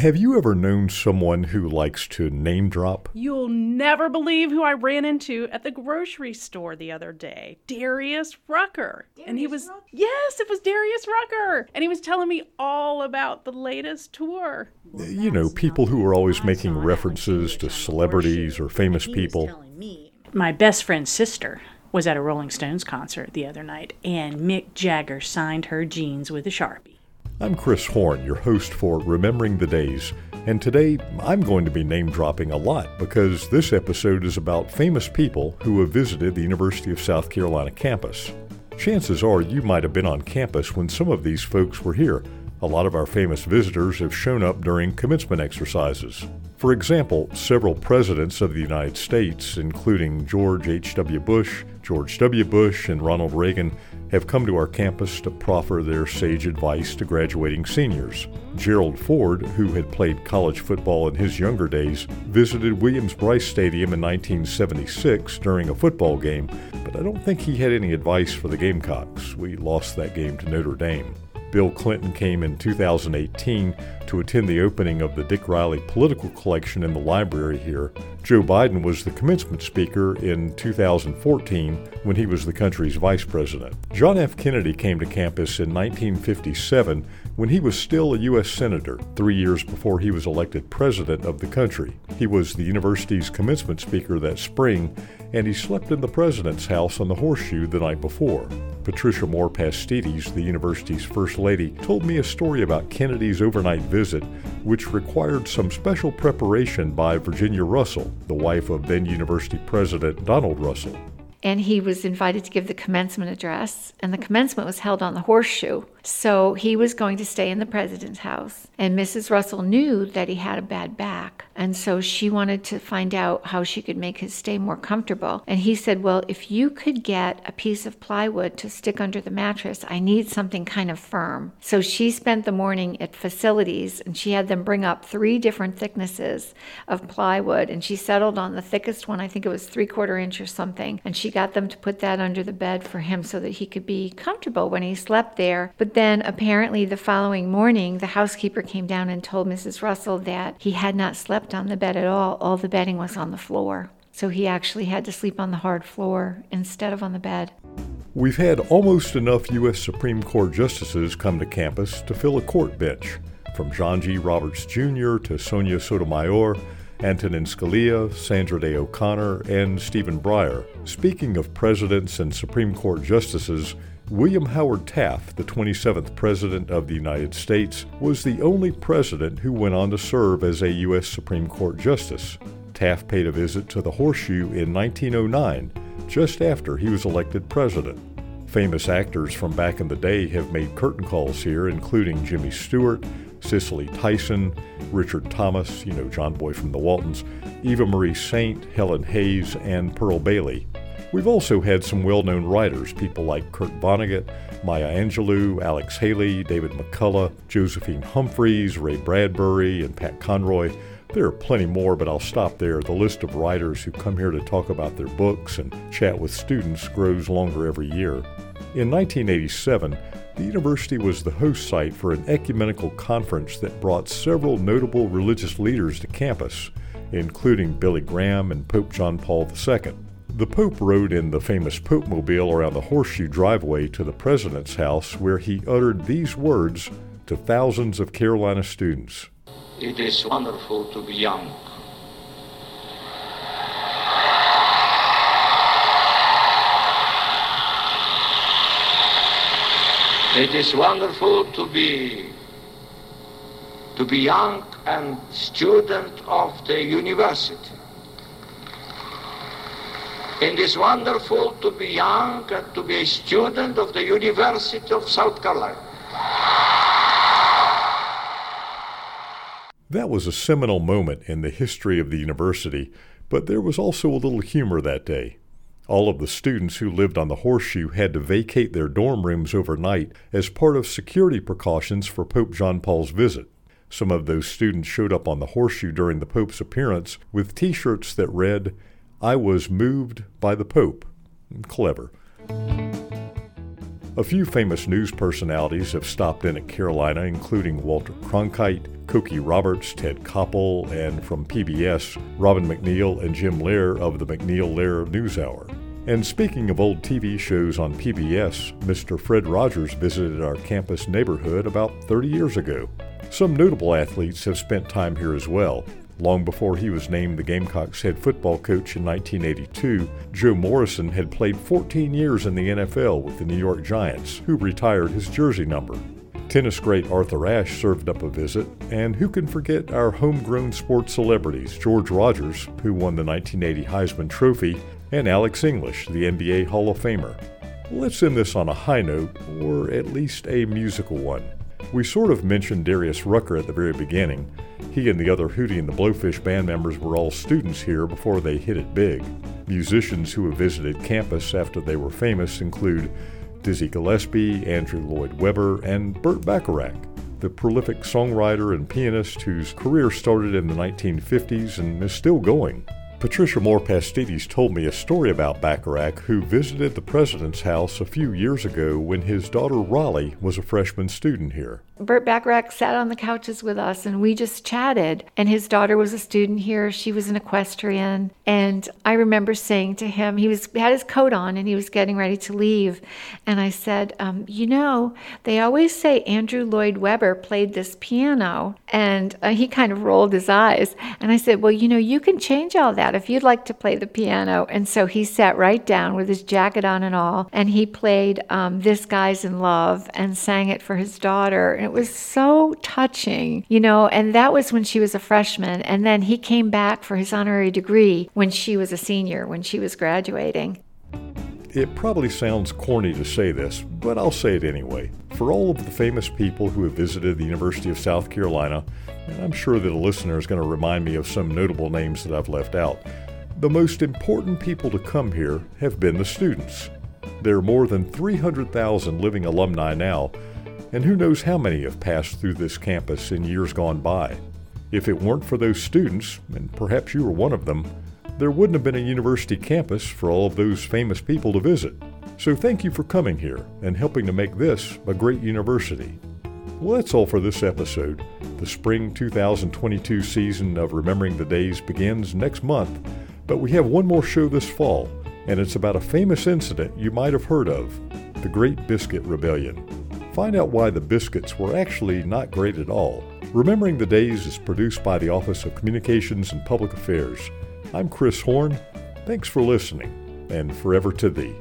Have you ever known someone who likes to name drop? You'll never believe who I ran into at the grocery store the other day. Darius Rucker. and he was Rucker? Yes, it was Darius Rucker. And he was telling me all about the latest tour. You know, people who are always making references to celebrities or famous people. My best friend's sister was at a Rolling Stones concert the other night, and Mick Jagger signed her jeans with a Sharpie. I'm Chris Horn, your host for Remembering the Days, and today I'm going to be name dropping a lot because this episode is about famous people who have visited the University of South Carolina campus. Chances are you might have been on campus when some of these folks were here. A lot of our famous visitors have shown up during commencement exercises. For example, several presidents of the United States, including George H.W. Bush, George W. Bush, and Ronald Reagan, have come to our campus to proffer their sage advice to graduating seniors. Gerald Ford, who had played college football in his younger days, visited Williams-Brice Stadium in 1976 during a football game, but I don't think he had any advice for the Gamecocks. We lost that game to Notre Dame. Bill Clinton came in 2018 to attend the opening of the Dick Riley Political Collection in the library here. Joe Biden was the commencement speaker in 2014 when he was the country's vice president. John F. Kennedy came to campus in 1957 when he was still a U.S. Senator, three years before he was elected President of the country. He was the university's commencement speaker that spring, and he slept in the President's house on the Horseshoe the night before. Patricia Moore Pastides, the university's First Lady, told me a story about Kennedy's overnight visit, which required some special preparation by Virginia Russell, the wife of then University President Donald Russell and he was invited to give the commencement address, and the commencement was held on the horseshoe. So he was going to stay in the president's house. And Mrs. Russell knew that he had a bad back. And so she wanted to find out how she could make his stay more comfortable. And he said, Well, if you could get a piece of plywood to stick under the mattress, I need something kind of firm. So she spent the morning at facilities and she had them bring up three different thicknesses of plywood. And she settled on the thickest one, I think it was three quarter inch or something. And she got them to put that under the bed for him so that he could be comfortable when he slept there. But then apparently the following morning, the housekeeper came down and told Mrs. Russell that he had not slept on the bed at all. All the bedding was on the floor. So he actually had to sleep on the hard floor instead of on the bed. We've had almost enough U.S. Supreme Court justices come to campus to fill a court bench, from John G. Roberts Jr. to Sonia Sotomayor, Antonin Scalia, Sandra Day O'Connor, and Stephen Breyer. Speaking of presidents and Supreme Court justices, William Howard Taft, the 27th President of the United States, was the only president who went on to serve as a U.S. Supreme Court Justice. Taft paid a visit to the Horseshoe in 1909, just after he was elected president. Famous actors from back in the day have made curtain calls here, including Jimmy Stewart, Cicely Tyson, Richard Thomas, you know, John Boy from the Waltons, Eva Marie Saint, Helen Hayes, and Pearl Bailey. We've also had some well known writers, people like Kurt Vonnegut, Maya Angelou, Alex Haley, David McCullough, Josephine Humphreys, Ray Bradbury, and Pat Conroy. There are plenty more, but I'll stop there. The list of writers who come here to talk about their books and chat with students grows longer every year. In 1987, the university was the host site for an ecumenical conference that brought several notable religious leaders to campus, including Billy Graham and Pope John Paul II. The Pope rode in the famous Pope Mobile around the horseshoe driveway to the President's house, where he uttered these words to thousands of Carolina students It is wonderful to be young. It is wonderful to be to be young and student of the university. It is wonderful to be young and to be a student of the University of South Carolina. That was a seminal moment in the history of the university, but there was also a little humor that day. All of the students who lived on the horseshoe had to vacate their dorm rooms overnight as part of security precautions for Pope John Paul's visit. Some of those students showed up on the horseshoe during the Pope's appearance with t shirts that read, I was moved by the Pope. Clever. A few famous news personalities have stopped in at Carolina, including Walter Cronkite, Cokie Roberts, Ted Koppel, and from PBS, Robin MacNeil and Jim Lehrer of the MacNeil Lehrer NewsHour. And speaking of old TV shows on PBS, Mr. Fred Rogers visited our campus neighborhood about 30 years ago. Some notable athletes have spent time here as well. Long before he was named the Gamecocks head football coach in 1982, Joe Morrison had played 14 years in the NFL with the New York Giants, who retired his jersey number. Tennis great Arthur Ashe served up a visit, and who can forget our homegrown sports celebrities, George Rogers, who won the 1980 Heisman Trophy, and Alex English, the NBA Hall of Famer. Let's end this on a high note, or at least a musical one. We sort of mentioned Darius Rucker at the very beginning. He and the other Hootie and the Blowfish band members were all students here before they hit it big. Musicians who have visited campus after they were famous include Dizzy Gillespie, Andrew Lloyd Webber, and Burt Bacharach, the prolific songwriter and pianist whose career started in the 1950s and is still going. Patricia Moore Pastides told me a story about Bacharach, who visited the president's house a few years ago when his daughter Raleigh was a freshman student here. Burt Bacharach sat on the couches with us and we just chatted. And his daughter was a student here. She was an equestrian. And I remember saying to him, he was had his coat on and he was getting ready to leave. And I said, um, You know, they always say Andrew Lloyd Webber played this piano. And uh, he kind of rolled his eyes. And I said, Well, you know, you can change all that if you'd like to play the piano. And so he sat right down with his jacket on and all. And he played um, This Guy's in Love and sang it for his daughter. And it was so touching, you know, and that was when she was a freshman. And then he came back for his honorary degree when she was a senior, when she was graduating. It probably sounds corny to say this, but I'll say it anyway. For all of the famous people who have visited the University of South Carolina, and I'm sure that a listener is going to remind me of some notable names that I've left out, the most important people to come here have been the students. There are more than 300,000 living alumni now, and who knows how many have passed through this campus in years gone by. If it weren't for those students, and perhaps you were one of them, there wouldn't have been a university campus for all of those famous people to visit. So thank you for coming here and helping to make this a great university. Well, that's all for this episode. The spring 2022 season of Remembering the Days begins next month, but we have one more show this fall, and it's about a famous incident you might have heard of the Great Biscuit Rebellion. Find out why the biscuits were actually not great at all. Remembering the Days is produced by the Office of Communications and Public Affairs. I'm Chris Horn. Thanks for listening, and forever to thee.